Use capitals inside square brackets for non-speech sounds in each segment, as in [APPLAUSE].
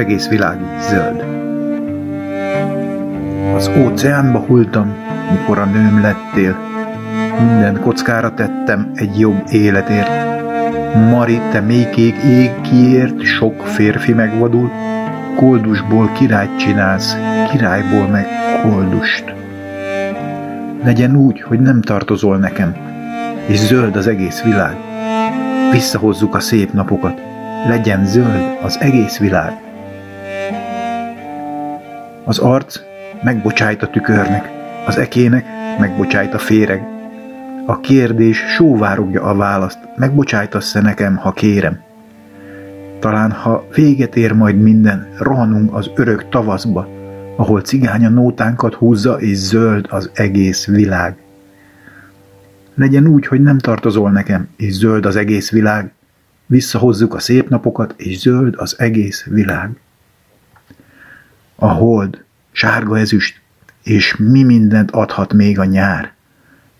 egész világ így zöld. Az óceánba hultam, mikor a nőm lettél. Minden kockára tettem egy jobb életért. Mari, te mélykék ég, kiért sok férfi megvadul. Koldusból királyt csinálsz, királyból meg koldust. Legyen úgy, hogy nem tartozol nekem, és zöld az egész világ. Visszahozzuk a szép napokat, legyen zöld az egész világ. Az arc megbocsájt a tükörnek, az ekének megbocsájt a féreg. A kérdés sóvárogja a választ, megbocsájtasz-e nekem, ha kérem? Talán, ha véget ér majd minden, rohanunk az örök tavaszba, ahol cigánya nótánkat húzza, és zöld az egész világ. Legyen úgy, hogy nem tartozol nekem, és zöld az egész világ. Visszahozzuk a szép napokat, és zöld az egész világ. A hold, sárga ezüst, és mi mindent adhat még a nyár.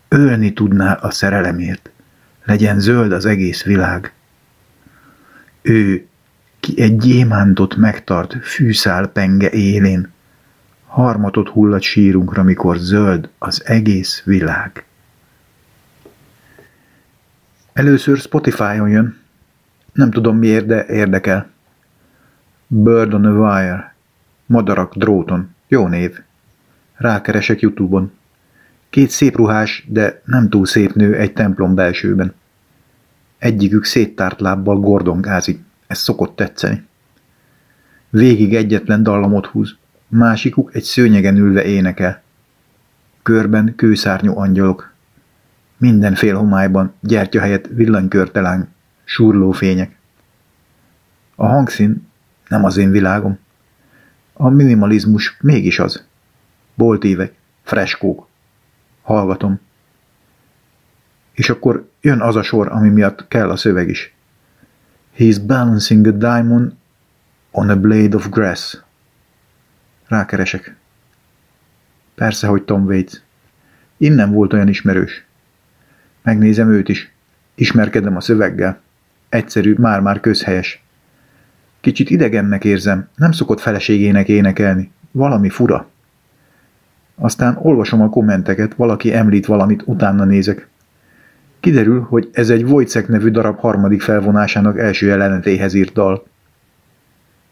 Ölni tudnál a szerelemért, legyen zöld az egész világ. Ő, ki egy gyémántot megtart fűszál penge élén, harmatot hullat sírunkra, mikor zöld az egész világ. Először Spotify-on jön. Nem tudom miért, de érdekel. Bird on a Wire. Madarak dróton. Jó név. Rákeresek Youtube-on. Két szép ruhás, de nem túl szép nő egy templom belsőben. Egyikük széttárt lábbal gordongázik. Ez szokott tetszeni. Végig egyetlen dallamot húz. Másikuk egy szőnyegen ülve énekel. Körben kőszárnyú angyalok. Minden fél homályban, gyertya helyett villanykörteláng, surló fények. A hangszín nem az én világom. A minimalizmus mégis az. Boltívek, freskók. Hallgatom. És akkor jön az a sor, ami miatt kell a szöveg is. He's balancing a diamond on a blade of grass. Rákeresek. Persze, hogy Tom Waits. Innen volt olyan ismerős. Megnézem őt is. Ismerkedem a szöveggel. Egyszerű, már-már közhelyes. Kicsit idegennek érzem, nem szokott feleségének énekelni. Valami fura. Aztán olvasom a kommenteket, valaki említ valamit, utána nézek. Kiderül, hogy ez egy Wojciech nevű darab harmadik felvonásának első jelenetéhez írt dal.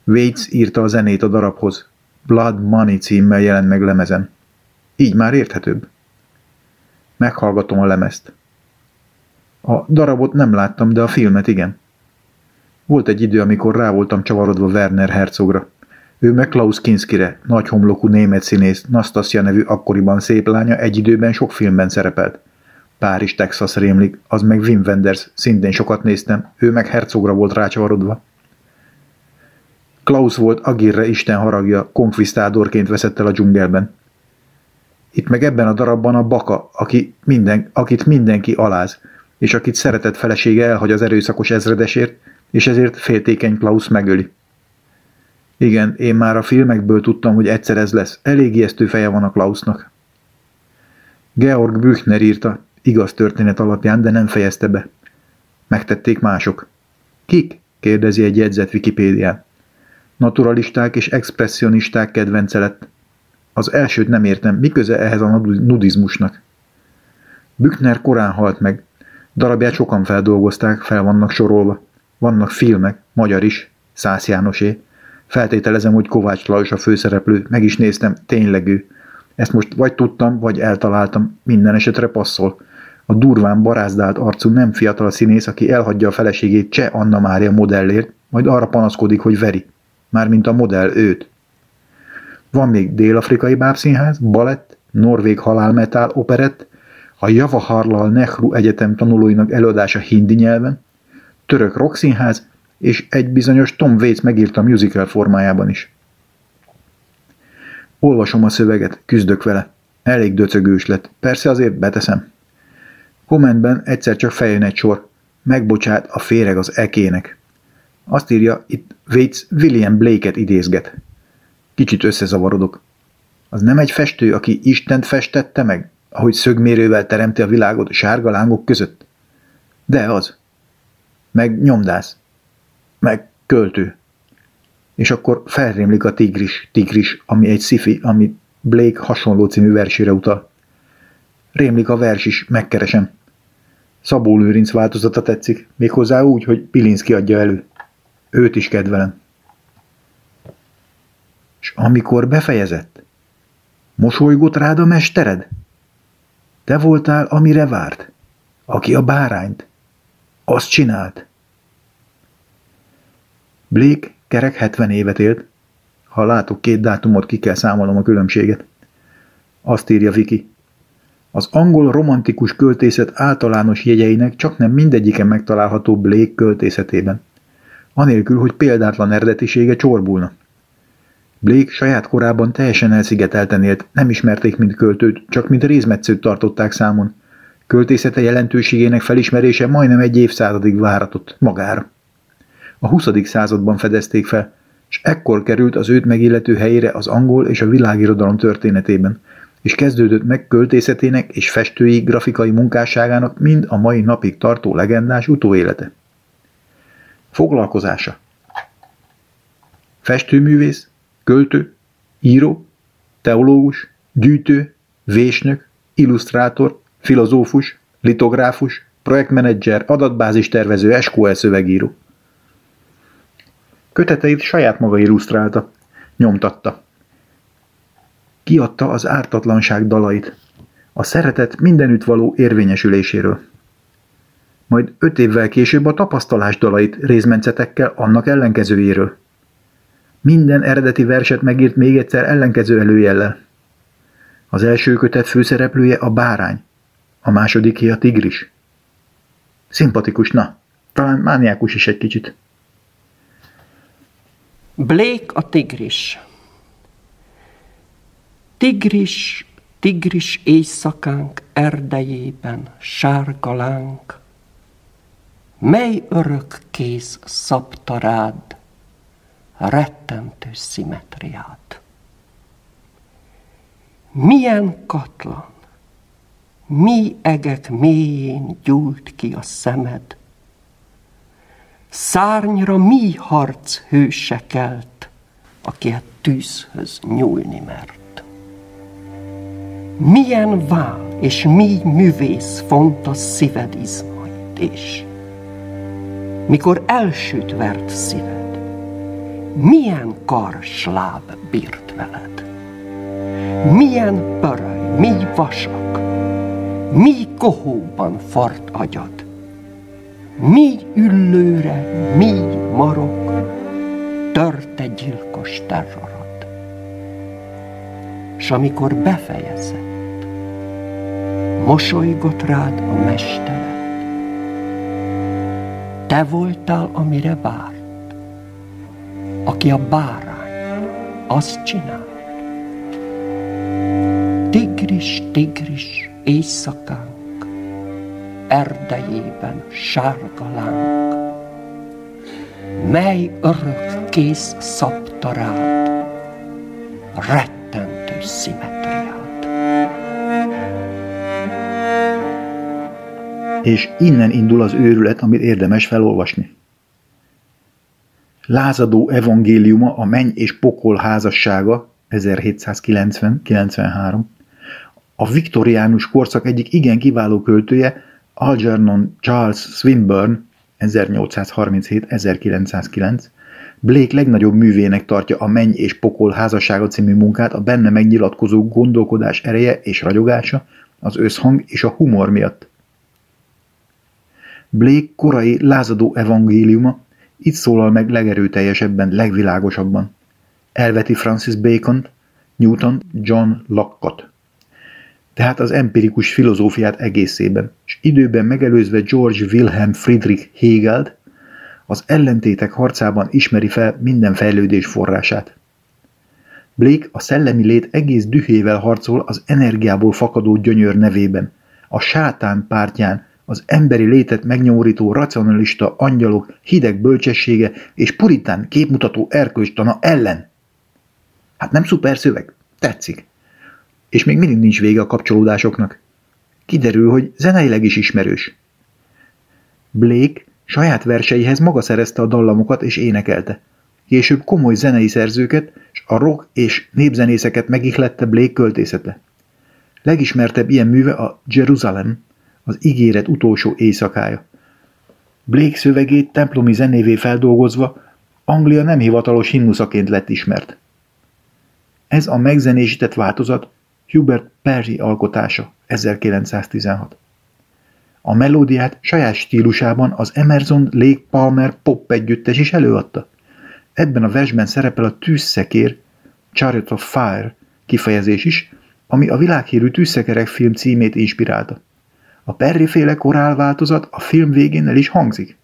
Waits írta a zenét a darabhoz. Blood Money címmel jelent meg lemezen. Így már érthetőbb. Meghallgatom a lemezt. A darabot nem láttam, de a filmet igen. Volt egy idő, amikor rá voltam csavarodva Werner Herzogra. Ő meg Klaus Kinskire, nagy homlokú német színész, Nastasia nevű akkoriban szép lánya egy időben sok filmben szerepelt. Párizs, Texas rémlik, az meg Wim Wenders, szintén sokat néztem, ő meg Herzogra volt rácsavarodva. Klaus volt Agirre Isten haragja, konkvisztádorként veszett el a dzsungelben. Itt meg ebben a darabban a baka, aki minden, akit mindenki aláz, és akit szeretett felesége elhagy az erőszakos ezredesért, és ezért féltékeny Klaus megöli. Igen, én már a filmekből tudtam, hogy egyszer ez lesz. Elég ijesztő feje van a Klausnak. Georg Büchner írta, igaz történet alapján, de nem fejezte be. Megtették mások. Kik? kérdezi egy jegyzet Wikipédián. Naturalisták és expressionisták kedvence lett. Az elsőt nem értem, mi köze ehhez a nudizmusnak? Büchner korán halt meg, Darabját sokan feldolgozták, fel vannak sorolva. Vannak filmek, magyar is, Szász Jánosé. Feltételezem, hogy Kovács Lajos a főszereplő, meg is néztem, tényleg ő. Ezt most vagy tudtam, vagy eltaláltam, minden esetre passzol. A durván barázdált arcú nem fiatal színész, aki elhagyja a feleségét Cseh Anna Mária modellért, majd arra panaszkodik, hogy veri. Mármint a modell őt. Van még dél-afrikai bábszínház, balett, norvég halálmetál operett, a Javaharlal Nehru Egyetem tanulóinak előadása hindi nyelven, török rockszínház és egy bizonyos Tom Waits megírta musical formájában is. Olvasom a szöveget, küzdök vele. Elég döcögős lett, persze azért beteszem. Kommentben egyszer csak feljön egy sor. Megbocsát a féreg az ekének. Azt írja, itt Waits William Blake-et idézget. Kicsit összezavarodok. Az nem egy festő, aki Istent festette meg? ahogy szögmérővel teremti a világot sárga lángok között? De az. Meg nyomdász. Meg költő. És akkor felrémlik a tigris, tigris, ami egy szifi, ami Blake hasonló című versére utal. Rémlik a vers is, megkeresem. Szabó Lőrinc változata tetszik, méghozzá úgy, hogy Pilinszki adja elő. Őt is kedvelem. És amikor befejezett, mosolygott rád a mestered? Te voltál, amire várt. Aki a bárányt. Azt csinált. Blake kerek 70 évet élt. Ha látok két dátumot, ki kell számolnom a különbséget. Azt írja Viki. Az angol romantikus költészet általános jegyeinek csak nem mindegyike megtalálható Blake költészetében. Anélkül, hogy példátlan eredetisége csorbulna. Blake saját korában teljesen elszigetelten élt, nem ismerték mint költőt, csak mint részmetszőt tartották számon. Költészete jelentőségének felismerése majdnem egy évszázadig váratott magára. A 20. században fedezték fel, és ekkor került az őt megillető helyére az angol és a világirodalom történetében, és kezdődött meg költészetének és festői grafikai munkásságának mind a mai napig tartó legendás utóélete. Foglalkozása Festőművész, költő, író, teológus, gyűjtő, vésnök, illusztrátor, filozófus, litográfus, projektmenedzser, adatbázis tervező, SQL szövegíró. Köteteit saját maga illusztrálta, nyomtatta. Kiadta az ártatlanság dalait, a szeretet mindenütt való érvényesüléséről. Majd öt évvel később a tapasztalás dalait részmencetekkel annak ellenkezőjéről. Minden eredeti verset megírt még egyszer ellenkező előjellel. Az első kötet főszereplője a bárány, a másodiké a tigris. Szimpatikus, na, talán mániákus is egy kicsit. Blake a tigris. Tigris, tigris éjszakánk erdejében sárga láng, mely örök kéz szabta rád rettentő szimetriát. Milyen katlan, mi egek mélyén gyújt ki a szemed, Szárnyra mi harc hőse kelt, aki a tűzhöz nyúlni mert. Milyen vál és mi művész font a szíved izmait is. Mikor elsőt vert szíved, milyen karsláb bírt veled. Milyen pöröly, mi vasak, mi kohóban fart agyad, mi üllőre, mi marok, törte gyilkos terrorod. S amikor befejezett, mosolygott rád a mestered. Te voltál, amire várt, aki a bárány, azt csinál. Tigris, tigris, éjszakán, erdejében sárga láng, mely örök kész szabta rád rettentő szimetriát. És innen indul az őrület, amit érdemes felolvasni. Lázadó evangéliuma a menny és pokol házassága 1790-93, a viktoriánus korszak egyik igen kiváló költője, Algernon Charles Swinburne 1837-1909 Blake legnagyobb művének tartja a Menny és Pokol házassága című munkát a benne megnyilatkozó gondolkodás ereje és ragyogása, az összhang és a humor miatt. Blake korai lázadó evangéliuma itt szólal meg legerőteljesebben, legvilágosabban. Elveti Francis Bacon, Newton, John Locke-ot tehát az empirikus filozófiát egészében, és időben megelőzve George Wilhelm Friedrich Hegelt, az ellentétek harcában ismeri fel minden fejlődés forrását. Blake a szellemi lét egész dühével harcol az energiából fakadó gyönyör nevében, a sátán pártján, az emberi létet megnyomorító racionalista angyalok hideg bölcsessége és puritán képmutató erkölcstana ellen. Hát nem szuper szöveg? Tetszik. És még mindig nincs vége a kapcsolódásoknak. Kiderül, hogy zeneileg is ismerős. Blake saját verseihez maga szerezte a dallamokat és énekelte. Később komoly zenei szerzőket, és a rock és népzenészeket megihlette Blake költészete. Legismertebb ilyen műve a Jerusalem, az ígéret utolsó éjszakája. Blake szövegét templomi zenévé feldolgozva Anglia nem hivatalos himnuszaként lett ismert. Ez a megzenésített változat Hubert Perry alkotása 1916. A melódiát saját stílusában az Emerson Lake Palmer pop együttes is előadta. Ebben a versben szerepel a tűzszekér, Chariot of Fire kifejezés is, ami a világhírű Tűzszekerek film címét inspirálta. A Perry féle korál változat a film végén el is hangzik.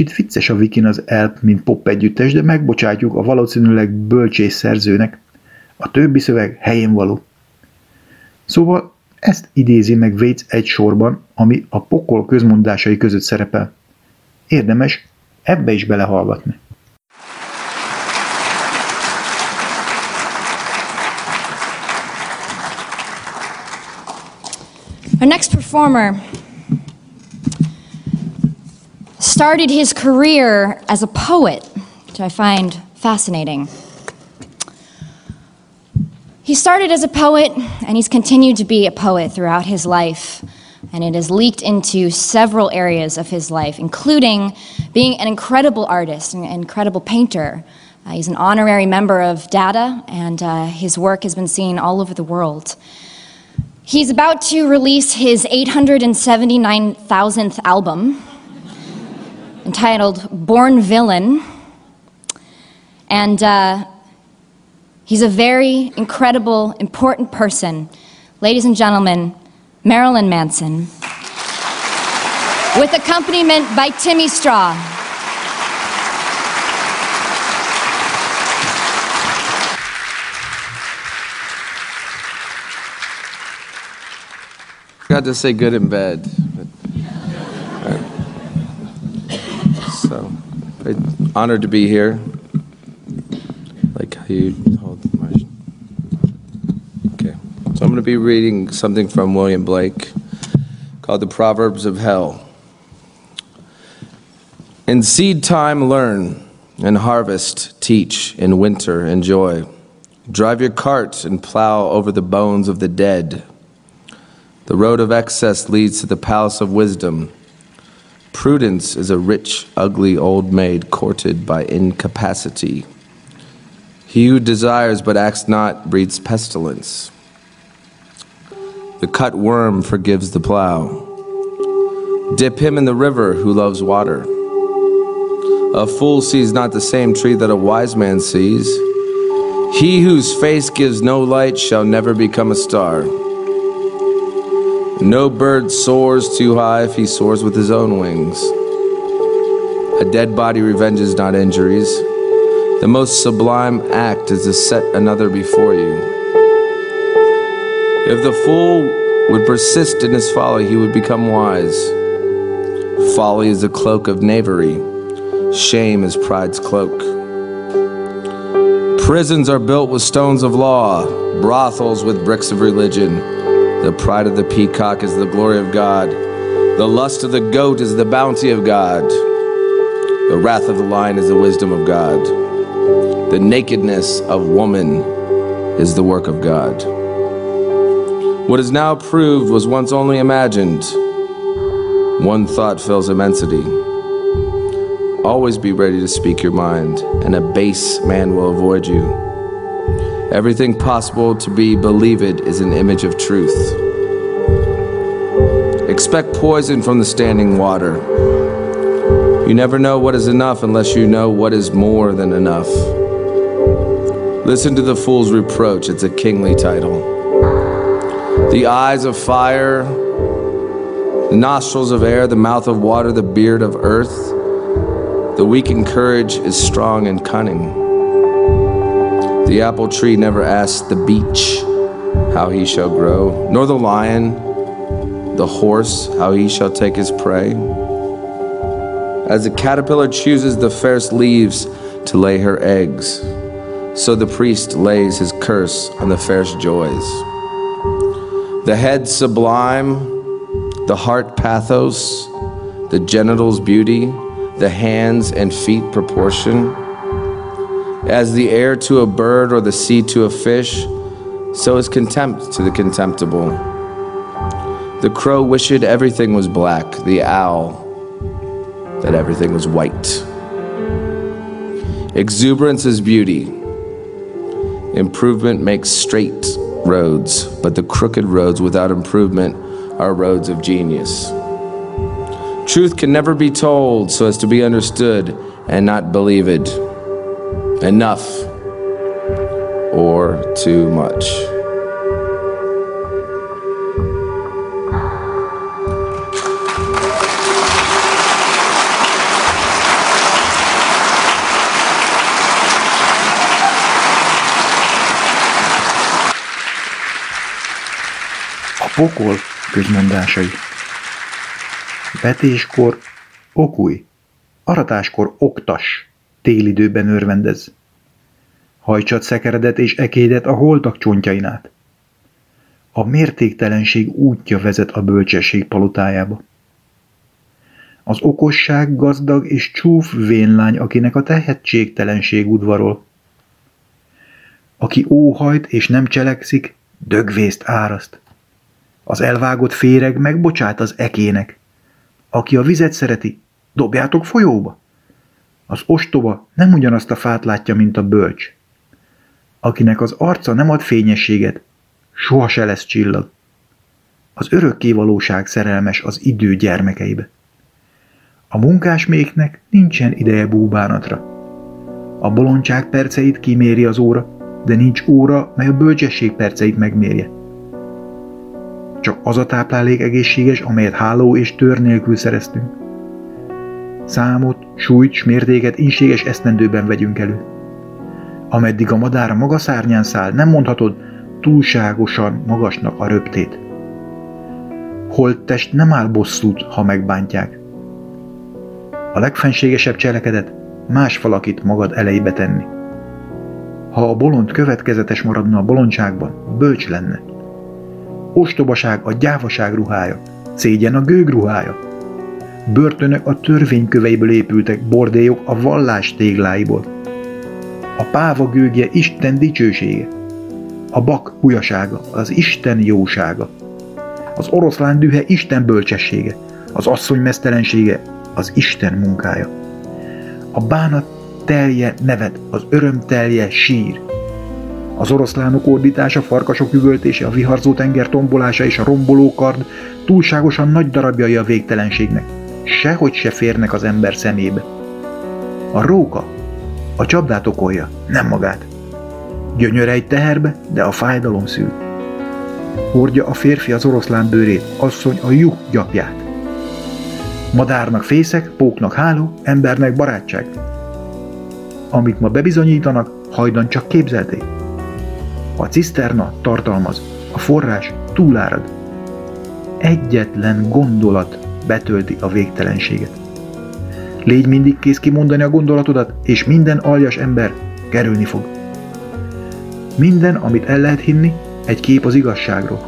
Kicsit vicces a Vikin az Elp, mint pop együttes, de megbocsátjuk a valószínűleg bölcsész szerzőnek. A többi szöveg helyén való. Szóval ezt idézi meg Waits egy sorban, ami a pokol közmondásai között szerepel. Érdemes ebbe is belehallgatni. Our next performer started his career as a poet, which I find fascinating. He started as a poet, and he's continued to be a poet throughout his life, and it has leaked into several areas of his life, including being an incredible artist, an incredible painter. Uh, he's an honorary member of DATA, and uh, his work has been seen all over the world. He's about to release his 879,000th album entitled Born Villain. And uh, he's a very incredible, important person. Ladies and gentlemen, Marilyn Manson. With accompaniment by Timmy Straw. Got to say good in bed. But, so, very honored to be here. Like how you hold my. Okay. So I'm going to be reading something from William Blake called The Proverbs of Hell. In seed time, learn, in harvest, teach, in winter, enjoy. Drive your cart and plow over the bones of the dead. The road of excess leads to the palace of wisdom. Prudence is a rich, ugly old maid courted by incapacity. He who desires but acts not breeds pestilence. The cut worm forgives the plow. Dip him in the river who loves water. A fool sees not the same tree that a wise man sees. He whose face gives no light shall never become a star. No bird soars too high if he soars with his own wings. A dead body revenges not injuries. The most sublime act is to set another before you. If the fool would persist in his folly, he would become wise. Folly is a cloak of knavery, shame is pride's cloak. Prisons are built with stones of law, brothels with bricks of religion. The pride of the peacock is the glory of God. The lust of the goat is the bounty of God. The wrath of the lion is the wisdom of God. The nakedness of woman is the work of God. What is now proved was once only imagined. One thought fills immensity. Always be ready to speak your mind, and a base man will avoid you. Everything possible to be believed is an image of truth. Expect poison from the standing water. You never know what is enough unless you know what is more than enough. Listen to the fool's reproach, it's a kingly title. The eyes of fire, the nostrils of air, the mouth of water, the beard of earth. The weak in courage is strong and cunning. The apple tree never asks the beech how he shall grow, nor the lion, the horse, how he shall take his prey. As the caterpillar chooses the fairest leaves to lay her eggs, so the priest lays his curse on the fairest joys. The head sublime, the heart pathos, the genitals beauty, the hands and feet proportion. As the air to a bird or the sea to a fish, so is contempt to the contemptible. The crow wished everything was black, the owl that everything was white. Exuberance is beauty. Improvement makes straight roads, but the crooked roads without improvement are roads of genius. Truth can never be told so as to be understood and not believed. Enough or too much. A pokol közmondásai. Vetéskor okulj, aratáskor oktas, télidőben örvendez. Hajtsad szekeredet és ekédet a holtak csontjain át. A mértéktelenség útja vezet a bölcsesség palotájába. Az okosság gazdag és csúf vénlány, akinek a tehetségtelenség udvarol. Aki óhajt és nem cselekszik, dögvészt áraszt. Az elvágott féreg megbocsát az ekének. Aki a vizet szereti, dobjátok folyóba. Az ostoba nem ugyanazt a fát látja, mint a bölcs. Akinek az arca nem ad fényességet, soha se lesz csillag. Az örökké valóság szerelmes az idő gyermekeibe. A munkásméknek nincsen ideje búbánatra. A bolondság perceit kiméri az óra, de nincs óra, mely a bölcsesség perceit megmérje. Csak az a táplálék egészséges, amelyet háló és tör nélkül szereztünk. Számot, súlyt, s ínséges esztendőben vegyünk elő. Ameddig a madár a maga szárnyán száll, nem mondhatod túlságosan magasnak a röptét. Holttest nem áll bosszút, ha megbántják. A legfenségesebb cselekedet más valakit magad elejébe tenni. Ha a bolond következetes maradna a bolondságban, bölcs lenne. Ostobaság a gyávaság ruhája, szégyen a gőg ruhája. Börtönök a törvényköveiből épültek, bordélyok a vallás tégláiból. A páva gőgje Isten dicsősége. A bak bujasága, az Isten jósága. Az oroszlán dühe Isten bölcsessége. Az asszony mesztelensége, az Isten munkája. A bánat telje nevet, az öröm telje sír. Az oroszlánok ordítása, farkasok üvöltése, a viharzó tenger tombolása és a romboló kard túlságosan nagy darabjai a végtelenségnek. Sehogy se férnek az ember szemébe. A róka a csapdát okolja, nem magát. Gyönyöre egy teherbe, de a fájdalom szül. Hordja a férfi az oroszlán bőrét, asszony a juh gyapját. Madárnak fészek, póknak háló, embernek barátság. Amit ma bebizonyítanak, hajdan csak képzelték. A ciszterna tartalmaz, a forrás túlárad. Egyetlen gondolat betölti a végtelenséget. Légy mindig kész kimondani a gondolatodat, és minden aljas ember kerülni fog. Minden, amit el lehet hinni, egy kép az igazságról.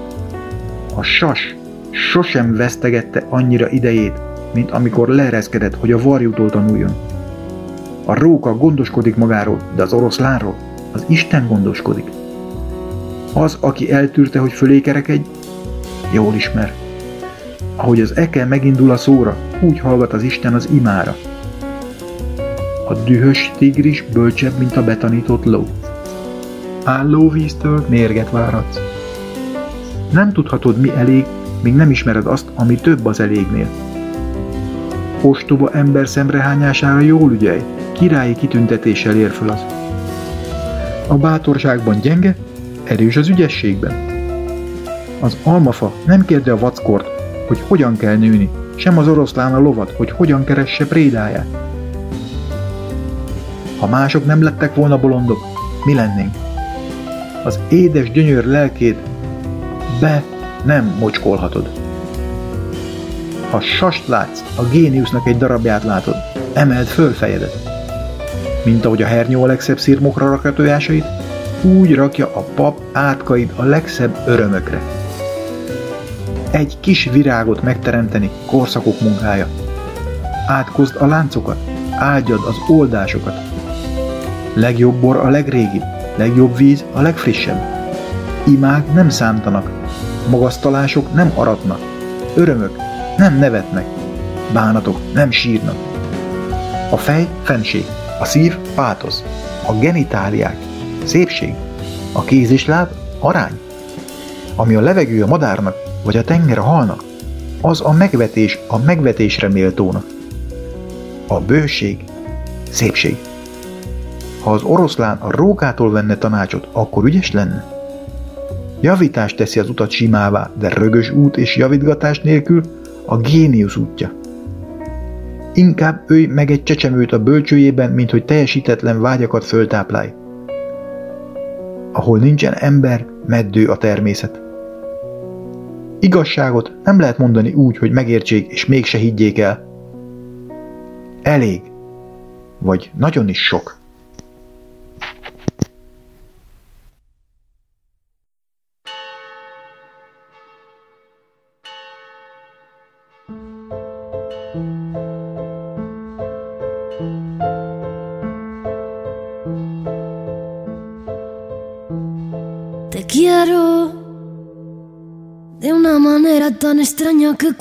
A sas sosem vesztegette annyira idejét, mint amikor leereszkedett, hogy a varjútól tanuljon. A róka gondoskodik magáról, de az oroszlánról az Isten gondoskodik. Az, aki eltűrte, hogy fölé kerekedj, jól ismer. Ahogy az eke megindul a szóra, úgy hallgat az Isten az imára. A dühös tigris bölcsebb, mint a betanított ló. Álló víztől mérget váradsz. Nem tudhatod, mi elég, míg nem ismered azt, ami több az elégnél. Ostoba ember szemrehányására jól ügyelj, királyi kitüntetéssel ér föl az. A bátorságban gyenge, erős az ügyességben. Az almafa nem kérde a vackort, hogy hogyan kell nőni, sem az oroszlán a lovat, hogy hogyan keresse prédáját. Ha mások nem lettek volna bolondok, mi lennénk? Az édes gyönyör lelkét be nem mocskolhatod. Ha sast látsz, a géniusznak egy darabját látod, emeld föl fejedet. Mint ahogy a hernyó a legszebb szírmokra rakja tojásait, úgy rakja a pap átkaid a legszebb örömökre. Egy kis virágot megteremteni korszakok munkája. Átkozd a láncokat, áldjad az oldásokat. Legjobb bor a legrégibb, legjobb víz a legfrissebb. Imák nem számtanak, magasztalások nem aratnak, örömök nem nevetnek, bánatok nem sírnak. A fej fenség, a szív pátosz, a genitáliák szépség, a kéz és láb arány. Ami a levegő a madárnak, vagy a tenger halnak, az a megvetés a megvetésre méltónak. A bőség szépség. Ha az oroszlán a rókától venne tanácsot, akkor ügyes lenne? Javítást teszi az utat simává, de rögös út és javítgatás nélkül a géniusz útja. Inkább őj meg egy csecsemőt a bölcsőjében, mint hogy teljesítetlen vágyakat föltáplálj. Ahol nincsen ember, meddő a természet. Igazságot nem lehet mondani úgy, hogy megértsék és mégse higgyék el. Elég. Vagy nagyon is sok.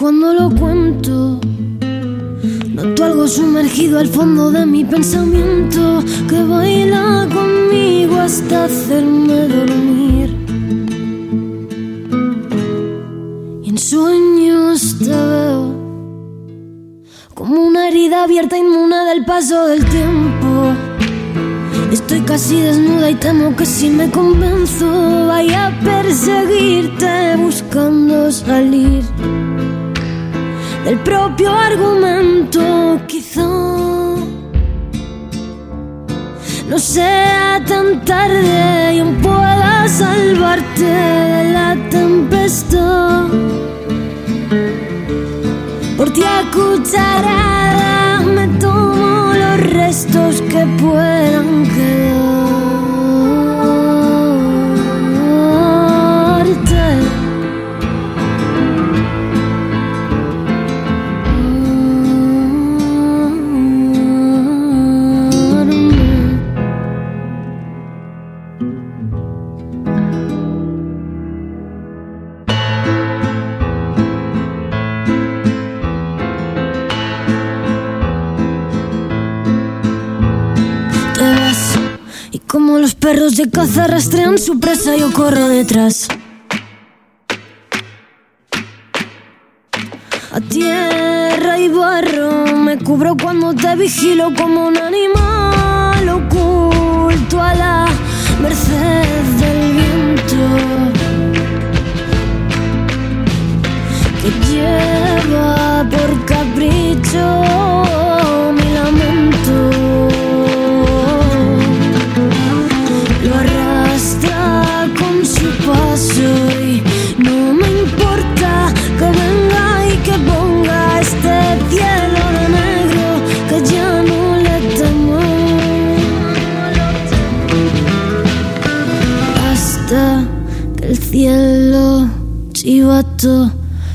Cuando lo cuento noto algo sumergido al fondo de mi pensamiento que baila conmigo hasta hacerme dormir. Y en sueños te veo como una herida abierta inmune del paso del tiempo. Estoy casi desnuda y temo que si me convenzo vaya a perseguirte buscando salir del propio argumento. Quizá no sea tan tarde y aún pueda salvarte de la tempestad. Por ti a cucharada me tomo los restos que puedan caza rastrean su presa, yo corro detrás. A tierra y barro me cubro cuando te vigilo como un animal oculto a la merced del viento que lleva por capricho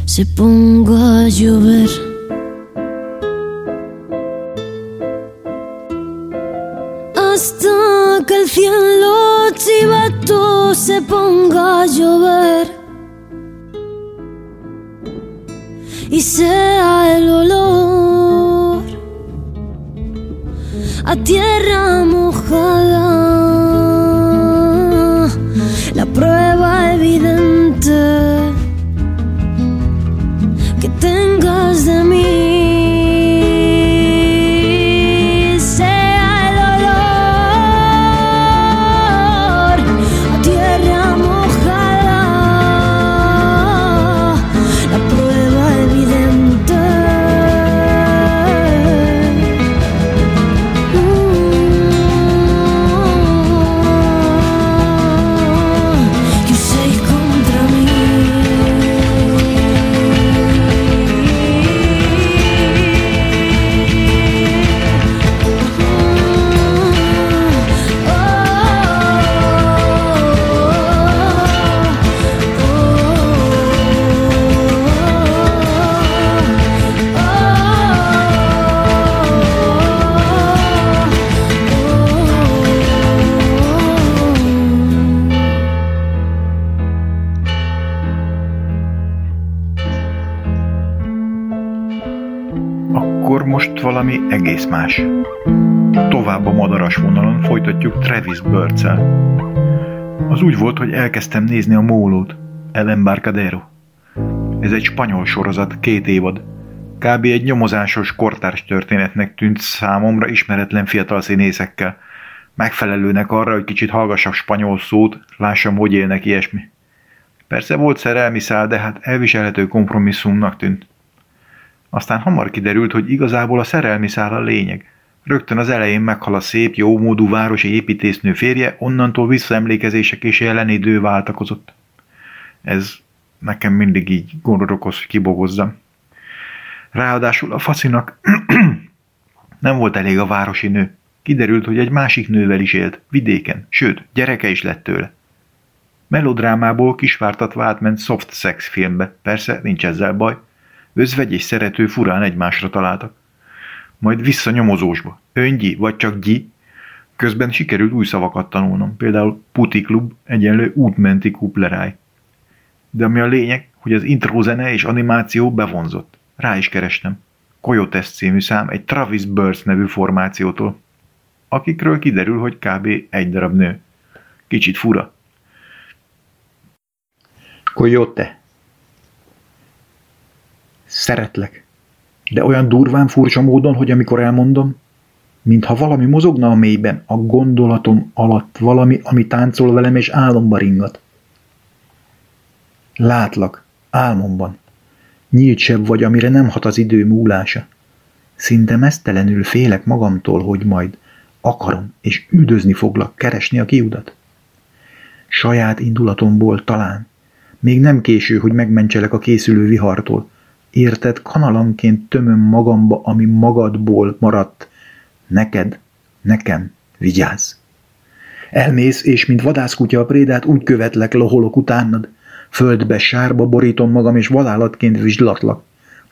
se ponga a llover. Elkezdtem nézni a mólót, El Embarcadero. Ez egy spanyol sorozat, két évad. Kb. egy nyomozásos kortárs történetnek tűnt számomra ismeretlen fiatal színészekkel. Megfelelőnek arra, hogy kicsit hallgassak spanyol szót, lássam, hogy élnek ilyesmi. Persze volt szerelmi szál, de hát elviselhető kompromisszumnak tűnt. Aztán hamar kiderült, hogy igazából a szerelmi szál a lényeg. Rögtön az elején meghal a szép, jómódú városi építésznő férje, onnantól visszaemlékezések és jelenidő váltakozott. Ez nekem mindig így gondot okoz, hogy kibogozzam. Ráadásul a faszinak [CLEARS THROAT] nem volt elég a városi nő. Kiderült, hogy egy másik nővel is élt, vidéken, sőt, gyereke is lett tőle. Melodrámából kisvártatva átment soft sex filmbe, persze nincs ezzel baj. Özvegy és szerető furán egymásra találtak. Majd vissza nyomozósba. Öngyi, vagy csak gyi. Közben sikerült új szavakat tanulnom, például putiklub egyenlő útmenti kupleráj. De ami a lényeg, hogy az intro zene és animáció bevonzott. Rá is kerestem. Coyotes című szám egy Travis Burst nevű formációtól, akikről kiderül, hogy kb. egy darab nő. Kicsit fura. Coyote. Szeretlek. De olyan durván furcsa módon, hogy amikor elmondom, mintha valami mozogna a mélyben, a gondolatom alatt, valami, ami táncol velem és álomba ringat. Látlak, álmomban. Nyílt sebb vagy, amire nem hat az idő múlása. Szinte mesztelenül félek magamtól, hogy majd akarom, és üldözni foglak, keresni a kiudat. Saját indulatomból talán. Még nem késő, hogy megmentselek a készülő vihartól. Érted, kanalanként tömöm magamba, ami magadból maradt. Neked, nekem, vigyázz! Elmész, és mint vadászkutya a prédát úgy követlek, loholok utánad. Földbe, sárba borítom magam, és vadállatként vizslatlak.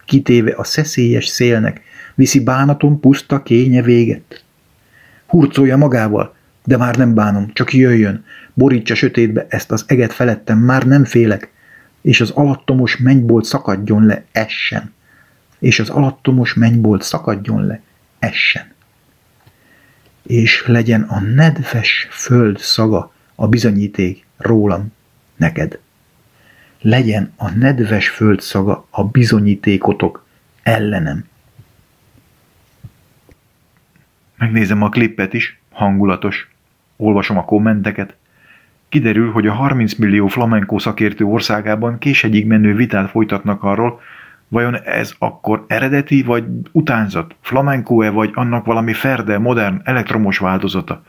Kitéve a szeszélyes szélnek, viszi bánatom puszta kénye véget. Hurcolja magával, de már nem bánom, csak jöjjön, borítsa sötétbe ezt az eget felettem, már nem félek, és az alattomos mennybolt szakadjon le, essen. És az alattomos mennybolt szakadjon le, essen. és legyen a nedves föld szaga a bizonyíték rólam, neked. Legyen a nedves föld szaga a bizonyítékotok ellenem. Megnézem a klippet is, hangulatos. Olvasom a kommenteket. Kiderül, hogy a 30 millió flamenco szakértő országában késegyig menő vitát folytatnak arról, vajon ez akkor eredeti vagy utánzat, flamenco-e vagy annak valami ferde, modern, elektromos változata.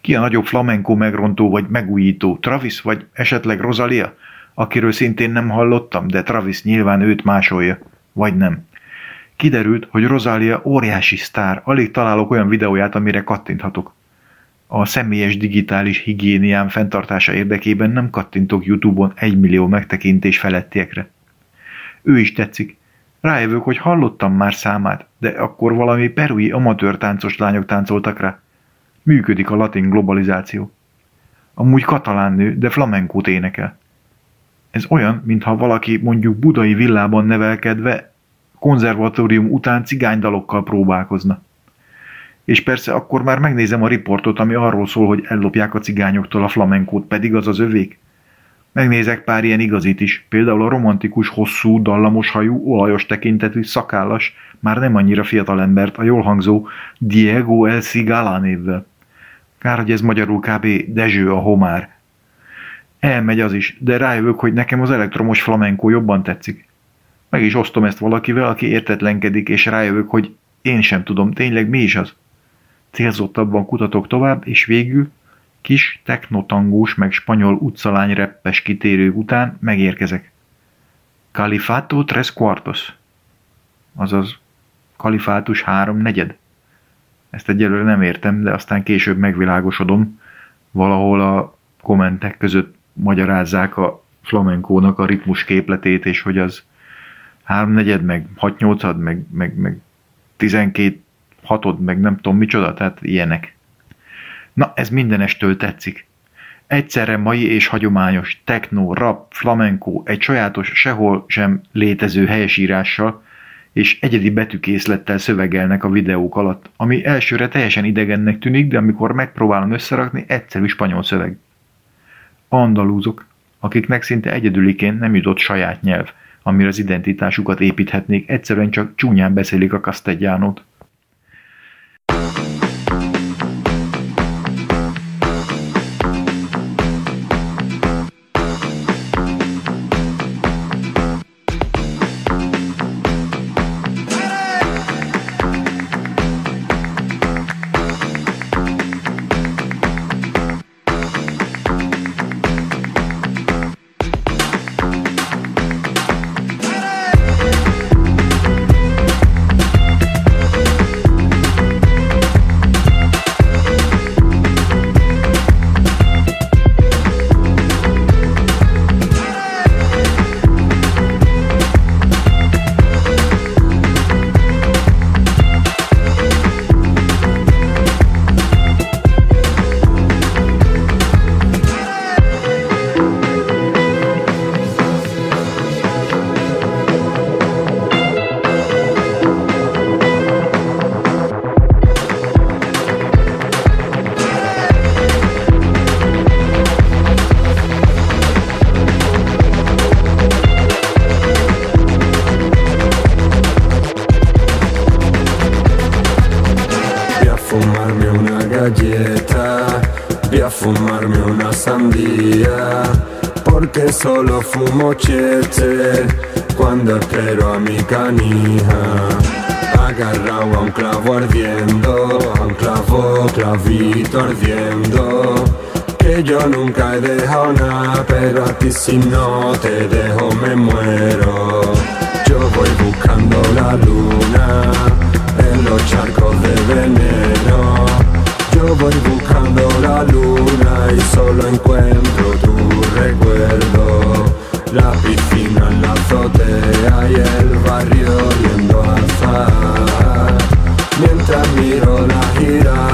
Ki a nagyobb flamenco megrontó vagy megújító, Travis vagy esetleg Rosalia, akiről szintén nem hallottam, de Travis nyilván őt másolja, vagy nem. Kiderült, hogy Rosalia óriási sztár, alig találok olyan videóját, amire kattinthatok. A személyes digitális higiéniám fenntartása érdekében nem kattintok YouTube-on egymillió megtekintés felettiekre. Ő is tetszik. Rájövök, hogy hallottam már számát, de akkor valami perui amatőr táncos lányok táncoltak rá. Működik a latin globalizáció. Amúgy katalán nő, de flamenkót énekel. Ez olyan, mintha valaki mondjuk budai villában nevelkedve konzervatórium után cigánydalokkal próbálkozna. És persze akkor már megnézem a riportot, ami arról szól, hogy ellopják a cigányoktól a flamenkót, pedig az az övék. Megnézek pár ilyen igazit is, például a romantikus, hosszú, dallamos hajú, olajos tekintetű, szakállas, már nem annyira fiatal embert, a jól hangzó Diego El Cigala névvel. Kár, hogy ez magyarul kb. Dezső a homár. Elmegy az is, de rájövök, hogy nekem az elektromos flamenco jobban tetszik. Meg is osztom ezt valakivel, aki értetlenkedik, és rájövök, hogy én sem tudom, tényleg mi is az. Célzottabban kutatok tovább, és végül, kis technotangós meg spanyol utcalány reppes kitérők után megérkezek. Califato tres cuartos. Azaz kalifátus három negyed. Ezt egyelőre nem értem, de aztán később megvilágosodom. Valahol a kommentek között magyarázzák a flamenkónak a ritmus képletét, és hogy az háromnegyed, meg hatnyolcad, meg, meg, meg tizenkét hatod, meg nem tudom micsoda, tehát ilyenek. Na, ez mindenestől tetszik. Egyszerre mai és hagyományos, techno, rap, flamenco, egy sajátos, sehol sem létező helyesírással, és egyedi betűkészlettel szövegelnek a videók alatt, ami elsőre teljesen idegennek tűnik, de amikor megpróbálom összerakni, egyszerű spanyol szöveg. Andalúzok, akiknek szinte egyedüliként nem jutott saját nyelv, amire az identitásukat építhetnék, egyszerűen csak csúnyán beszélik a castellánót. Espero a mi canija. Agarrado a un clavo ardiendo, a un clavo, clavito ardiendo. Que yo nunca he dejado nada, pero a ti si no te dejo me muero. Yo voy buscando la luna en los charcos de veneno. Yo voy buscando la luna y solo encuentro tu recuerdo. La piscina en la azotea y el barrio viendo azar. Mientras miro la girada,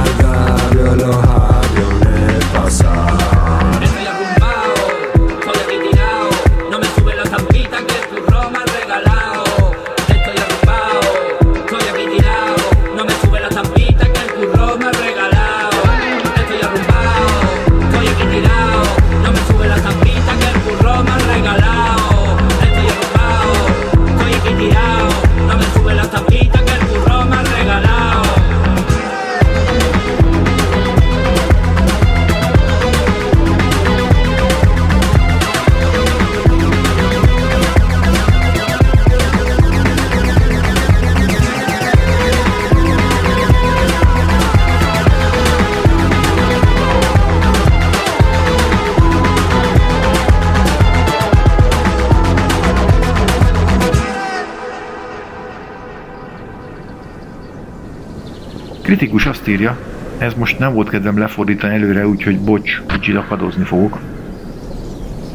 kritikus azt írja, ez most nem volt kedvem lefordítani előre, úgyhogy bocs, hogy csillakadozni fogok.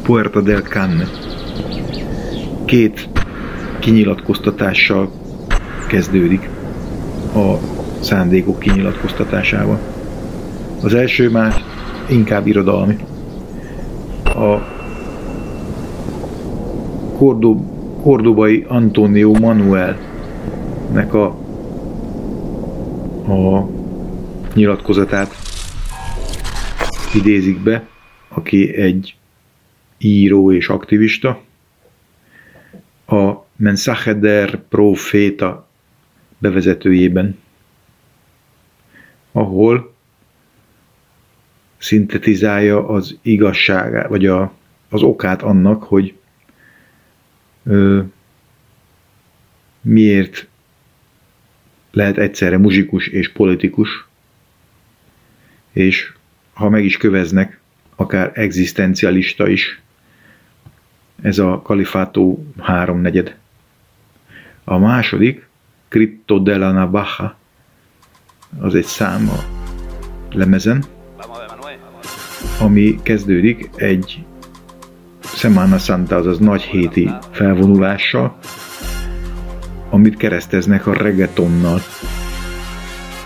Puerta del Canne. Két kinyilatkoztatással kezdődik a szándékok kinyilatkoztatásával. Az első már inkább irodalmi. A Kordob, kordobai Antonio Manuelnek a, a nyilatkozatát idézik be, aki egy író és aktivista. A Mensaje der Profeta bevezetőjében, ahol szintetizálja az igazságát, vagy a, az okát annak, hogy ö, miért lehet egyszerre muzsikus és politikus, és ha meg is köveznek, akár egzisztencialista is, ez a kalifátó háromnegyed. A második, Crypto de la Navaja, az egy szám a lemezen, ami kezdődik egy Semana Santa, azaz nagy héti felvonulással, amit kereszteznek a reggaetonnal,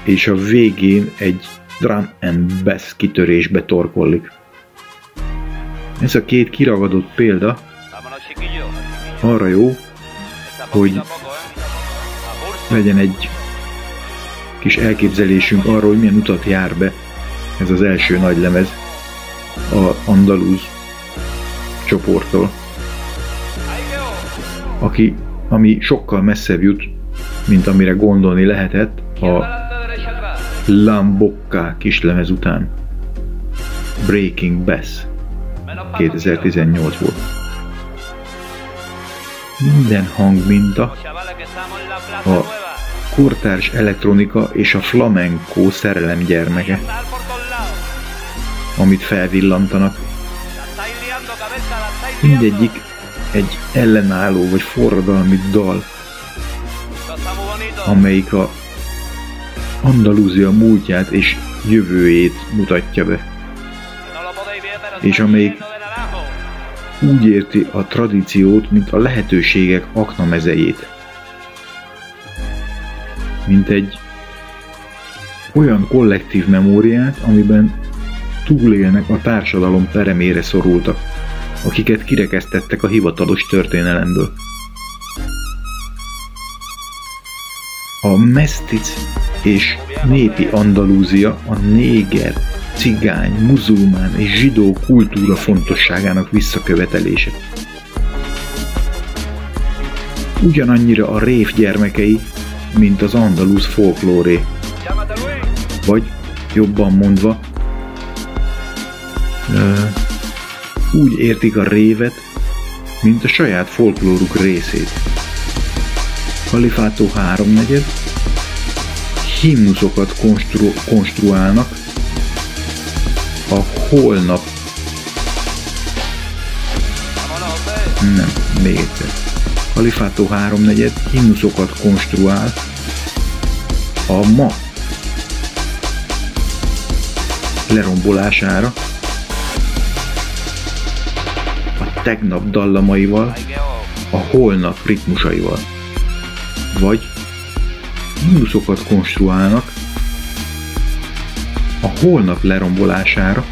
és a végén egy drum and bass kitörésbe torkollik. Ez a két kiragadott példa arra jó, hogy legyen egy kis elképzelésünk arról, hogy milyen utat jár be ez az első nagy lemez a Andalúz csoporttól, aki, ami sokkal messzebb jut, mint amire gondolni lehetett a Lambokká kislemez után. Breaking Bass 2018 volt. Minden hangminta a kurtárs elektronika és a flamenco szerelem gyermeke, amit felvillantanak. Mindegyik egy ellenálló vagy forradalmi dal, amelyik a Andalúzia múltját és jövőjét mutatja be, és amelyik úgy érti a tradíciót, mint a lehetőségek aknamezejét. Mint egy olyan kollektív memóriát, amiben túlélnek a társadalom peremére szorultak, akiket kirekesztettek a hivatalos történelemből. A mesztic és népi Andalúzia a néger, cigány, muzulmán és zsidó kultúra fontosságának visszakövetelése. Ugyanannyira a rév gyermekei, mint az andalúz folklóré. Vagy jobban mondva, ö, úgy értik a révet, mint a saját folklóruk részét. Kalifátó háromnegyed, himnuszokat konstru- konstruálnak a holnap. Nem, még egyszer. Kalifátó háromnegyed himnuszokat konstruál a ma lerombolására, tegnap dallamaival, a holnap ritmusaival. Vagy himnuszokat konstruálnak a holnap lerombolására,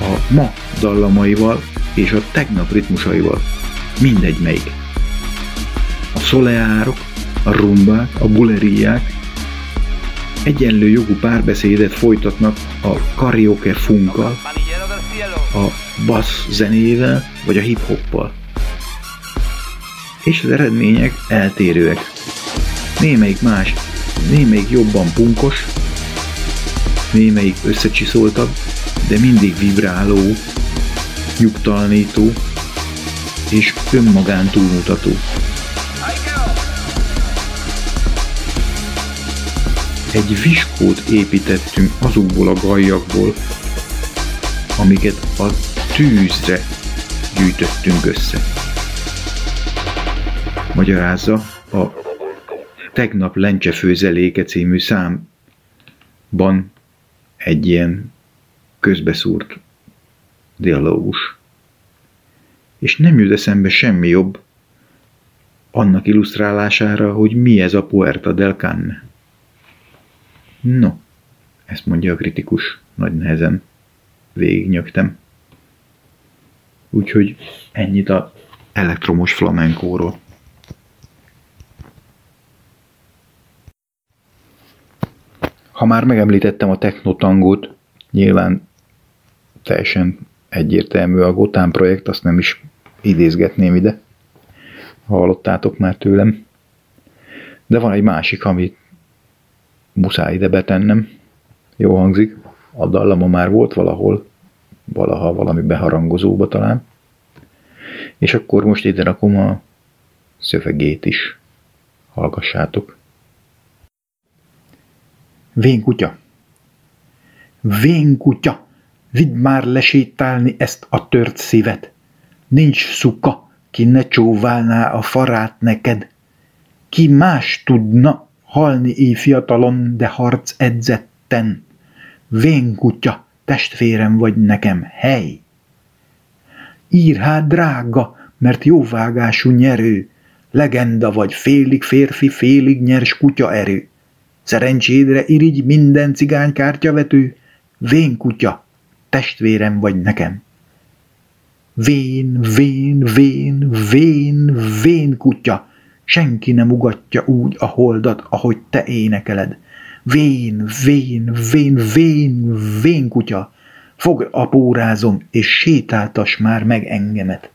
a ma dallamaival és a tegnap ritmusaival. Mindegy melyik. A szoleárok, a rumbák, a buleriák egyenlő jogú párbeszédet folytatnak a karaoke funkkal, a bass zenével vagy a hip-hoppal. És az eredmények eltérőek. Némelyik más, némelyik jobban punkos, némelyik összecsiszoltabb, de mindig vibráló, nyugtalanító és önmagán túlmutató. Egy viskót építettünk azokból a galjakból, amiket a tűzre gyűjtöttünk össze. Magyarázza a tegnap lencse főzeléke című számban egy ilyen közbeszúrt dialógus. És nem jut eszembe semmi jobb annak illusztrálására, hogy mi ez a Puerta del Canne. No, ezt mondja a kritikus, nagy nehezen végignyögtem. Úgyhogy ennyit a elektromos flamenkóról. Ha már megemlítettem a technotangót, nyilván teljesen egyértelmű a Gotán projekt, azt nem is idézgetném ide. Hallottátok már tőlem. De van egy másik, amit muszáj ide betennem. Jó hangzik. A dallama már volt valahol, valaha valami beharangozóba talán. És akkor most ide rakom a szövegét is. Hallgassátok. Vén kutya! Vén kutya! Vidd már lesétálni ezt a tört szívet! Nincs szuka, ki ne csóválná a farát neked. Ki más tudna halni így fiatalon, de harc edzetten. Vén kutya, testvérem vagy nekem, hely! Ír hát drága, mert jóvágású nyerő, legenda vagy félig férfi, félig nyers kutya erő. Szerencsédre irigy minden cigány kártyavető, vén kutya, testvérem vagy nekem. Vén, vén, vén, vén, vén kutya, senki nem ugatja úgy a holdat, ahogy te énekeled. Vén, vén, vén, vén, vén kutya, fog a pórázom, és sétáltas már meg engemet.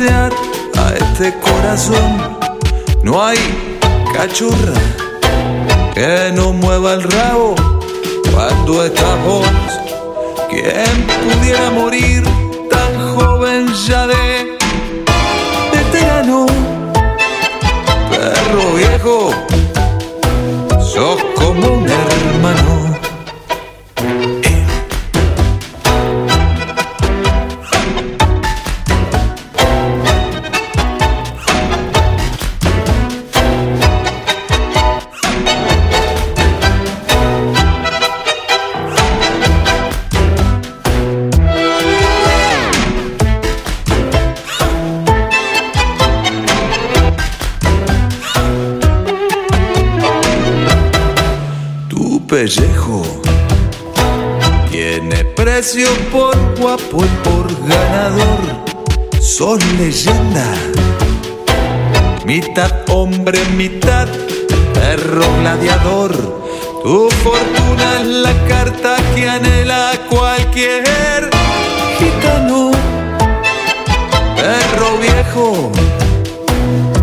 A este corazón. No hay cachorra que no mueva el rabo cuando estamos. ¿Quién pudiera morir tan joven ya de veterano? Perro viejo, sos como un hermano. Por guapo y por ganador. Sos leyenda, mitad hombre, mitad perro gladiador. Tu fortuna es la carta que anhela cualquier gitano. Perro viejo,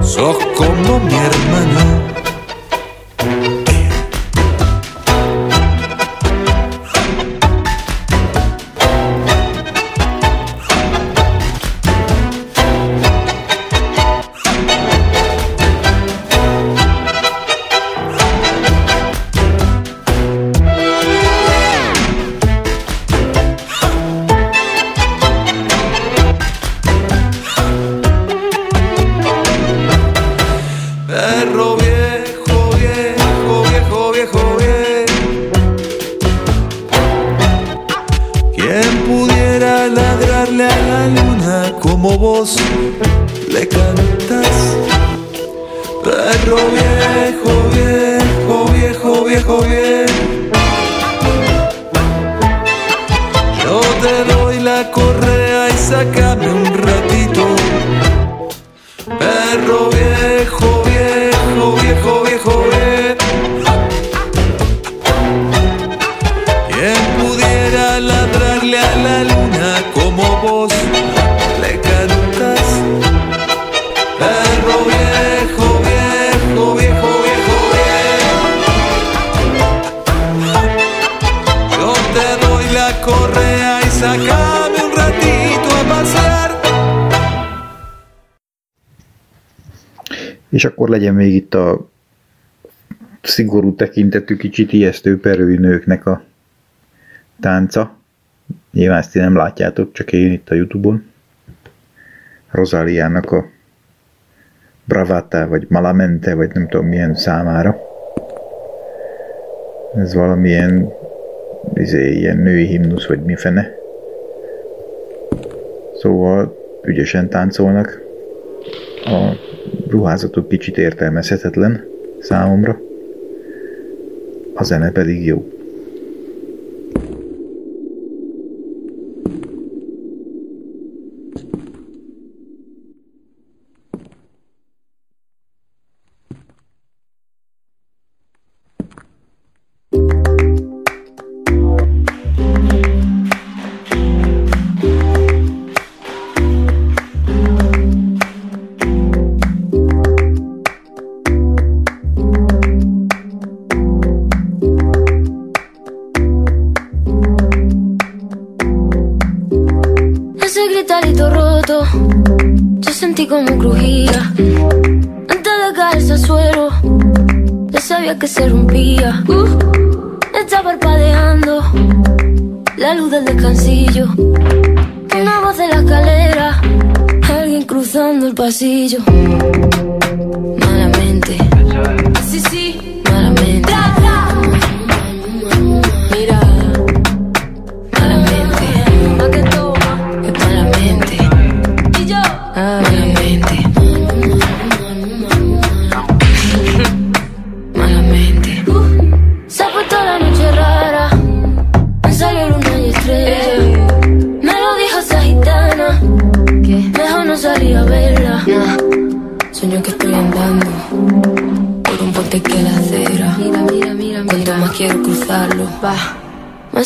sos como mi hermano. És akkor legyen még itt a szigorú tekintetű, kicsit ijesztő perői nőknek a tánca. Nyilván ezt ti nem látjátok, csak én itt a Youtube-on. Rosáliának a Bravata, vagy Malamente, vagy nem tudom milyen számára. Ez valamilyen izé, ilyen női himnusz, vagy mi fene. Szóval ügyesen táncolnak. A ruházatuk kicsit értelmezhetetlen számomra. A zene pedig jó. Descansillo. Una voz de la escalera, alguien cruzando el pasillo. Malamente, sí, sí,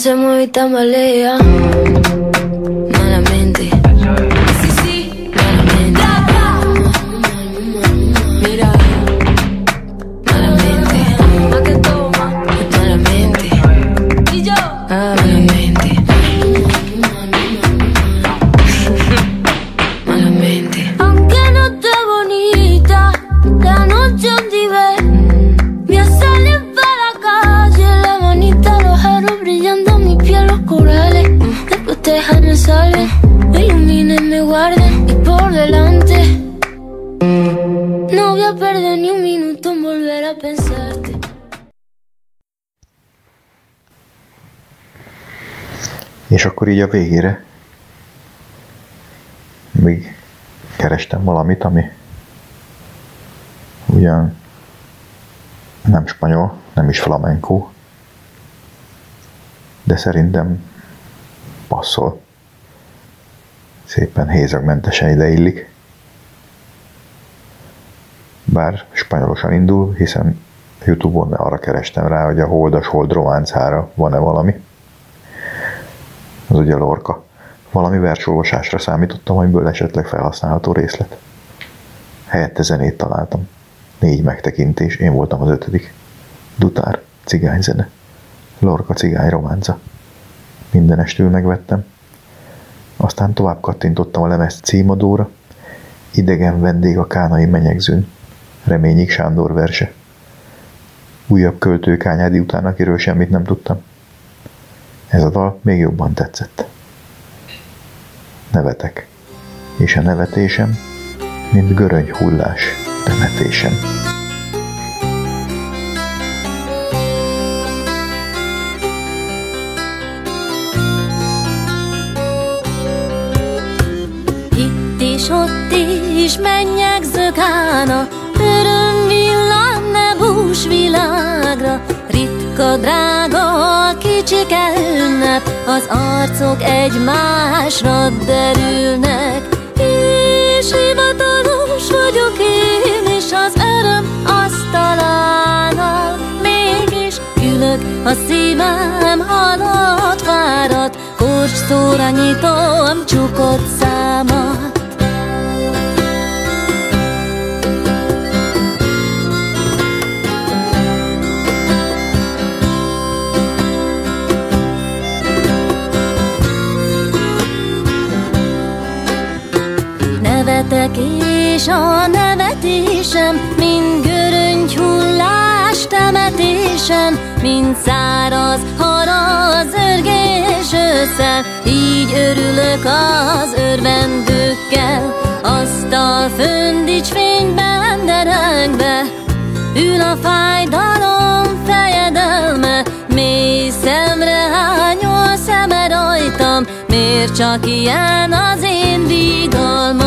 se mueve y tambalea. Így a végére még kerestem valamit, ami ugyan nem spanyol, nem is flamenco, de szerintem passzol. Szépen hézagmentesen ideillik. Bár spanyolosan indul, hiszen Youtube-on arra kerestem rá, hogy a holdas hold románcára van-e valami. Az ugye Lorca. Valami versolvasásra számítottam, amiből esetleg felhasználható részlet. Helyette zenét találtam. Négy megtekintés, én voltam az ötödik. Dutár, cigányzene. Lorca cigány románca. Mindenestül megvettem. Aztán tovább kattintottam a lemez címadóra. Idegen vendég a kánai menyegzőn. Reményik Sándor verse. Újabb költő kányádi után, akiről semmit nem tudtam. Ez a dal még jobban tetszett. Nevetek. És a nevetésem, mint göröny hullás temetésem. Itt is, ott is mennyek zökána, öröm villanne bús világra. Ritka, drága, kicsike ünnep, az arcok egymásra derülnek. És hivatalos vagyok én is az öröm asztalánál, mégis ülök a szívem halott fáradt, szóra nyitom csukott számat. és a nevetésem, mint göröngy hullás temetésem, mint száraz haraz örgés ősszel, így örülök az örvendőkkel, azt a föndics fényben derengve, ül a fájdalom fejedelme, mély szemre hányol szeme rajtam, miért csak ilyen az én vigam?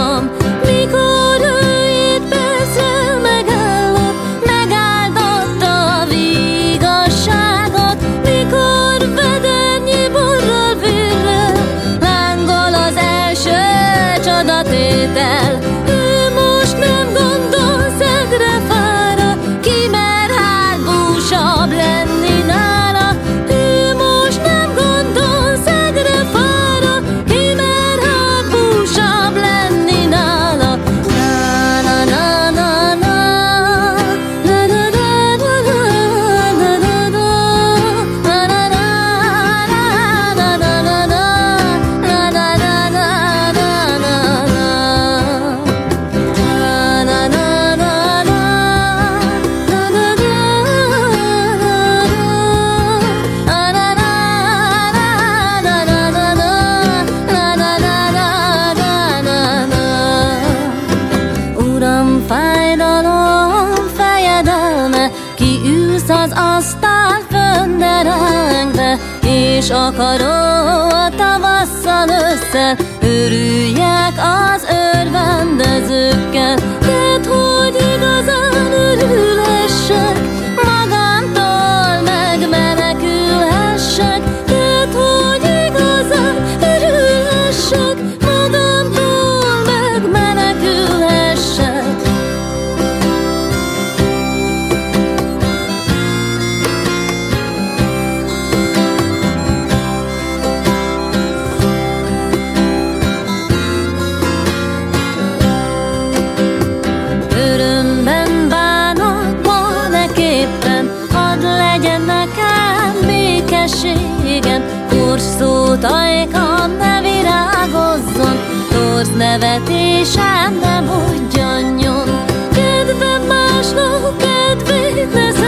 és akaró a tavasszal össze, örüljek az örvendezőkkel. Zöld ajkam ne virágozzon, Torz nevetésem nem úgy ugyanjon. Kedvem másnak kedvét ne